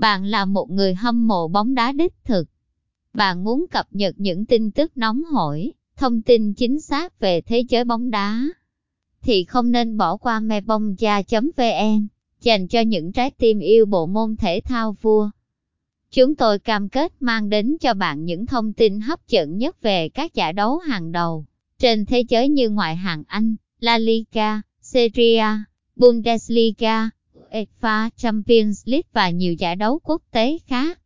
Bạn là một người hâm mộ bóng đá đích thực. Bạn muốn cập nhật những tin tức nóng hổi, thông tin chính xác về thế giới bóng đá. Thì không nên bỏ qua mebongja.vn, dành cho những trái tim yêu bộ môn thể thao vua. Chúng tôi cam kết mang đến cho bạn những thông tin hấp dẫn nhất về các giải đấu hàng đầu trên thế giới như ngoại hạng Anh, La Liga, Serie A, Bundesliga, UEFA Champions League và nhiều giải đấu quốc tế khác.